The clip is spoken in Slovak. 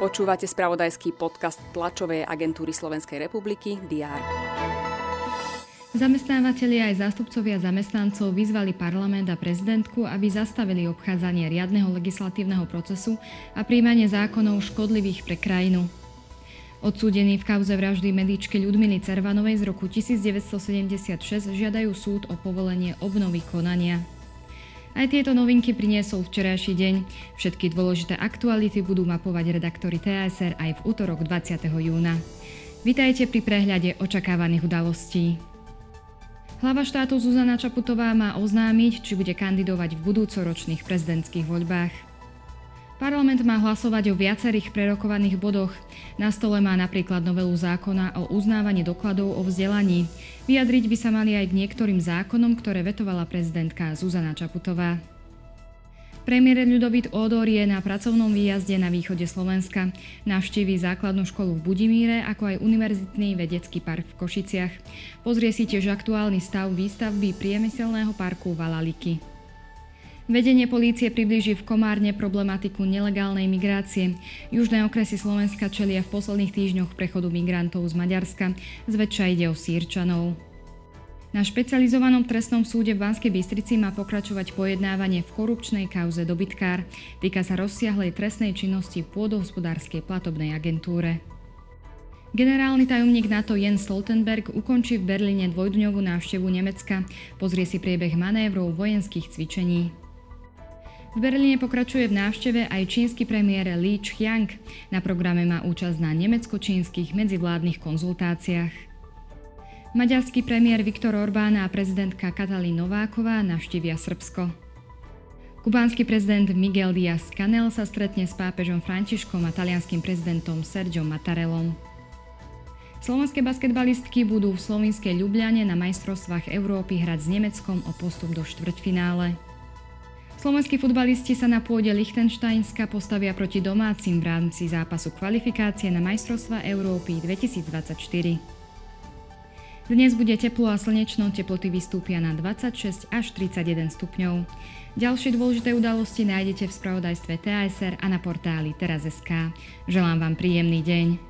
Počúvate spravodajský podcast tlačovej agentúry Slovenskej republiky DR. Zamestnávateľi aj zástupcovia zamestnancov vyzvali parlament a prezidentku, aby zastavili obchádzanie riadneho legislatívneho procesu a príjmanie zákonov škodlivých pre krajinu. Odsúdení v kauze vraždy medičky Ľudmily Cervanovej z roku 1976 žiadajú súd o povolenie obnovy konania. Aj tieto novinky priniesol včerajší deň. Všetky dôležité aktuality budú mapovať redaktori TSR aj v útorok 20. júna. Vitajte pri prehľade očakávaných udalostí. Hlava štátu Zuzana Čaputová má oznámiť, či bude kandidovať v budúcoročných prezidentských voľbách. Parlament má hlasovať o viacerých prerokovaných bodoch. Na stole má napríklad novelu zákona o uznávaní dokladov o vzdelaní. Vyjadriť by sa mali aj k niektorým zákonom, ktoré vetovala prezidentka Zuzana Čaputová. Premiér Ľudovít Ódor je na pracovnom výjazde na východe Slovenska. Navštíví základnú školu v Budimíre, ako aj Univerzitný vedecký park v Košiciach. Pozrie si tiež aktuálny stav výstavby priemyselného parku Valaliky. Vedenie polície priblíži v Komárne problematiku nelegálnej migrácie. Južné okresy Slovenska čelia v posledných týždňoch prechodu migrantov z Maďarska. Zväčša ide o sírčanov. Na špecializovanom trestnom súde v Banskej Bystrici má pokračovať pojednávanie v korupčnej kauze dobytkár. Týka sa rozsiahlej trestnej činnosti v pôdohospodárskej platobnej agentúre. Generálny tajomník NATO Jens Stoltenberg ukončí v Berlíne dvojdňovú návštevu Nemecka. Pozrie si priebeh manévrov vojenských cvičení. V Berlíne pokračuje v návšteve aj čínsky premiér Li Qiang. Na programe má účasť na nemecko-čínskych medzivládnych konzultáciách. Maďarský premiér Viktor Orbán a prezidentka Katalín Nováková navštívia Srbsko. Kubánsky prezident Miguel Díaz-Canel sa stretne s pápežom Františkom a talianským prezidentom Sergiom Mattarellom. Slovenské basketbalistky budú v slovinskej Ljubljane na majstrovstvách Európy hrať s Nemeckom o postup do štvrťfinále. Slovenskí futbalisti sa na pôde Lichtensteinska postavia proti domácim v rámci zápasu kvalifikácie na majstrovstva Európy 2024. Dnes bude teplo a slnečno, teploty vystúpia na 26 až 31 stupňov. Ďalšie dôležité udalosti nájdete v spravodajstve TASR a na portáli teraz.sk. Želám vám príjemný deň.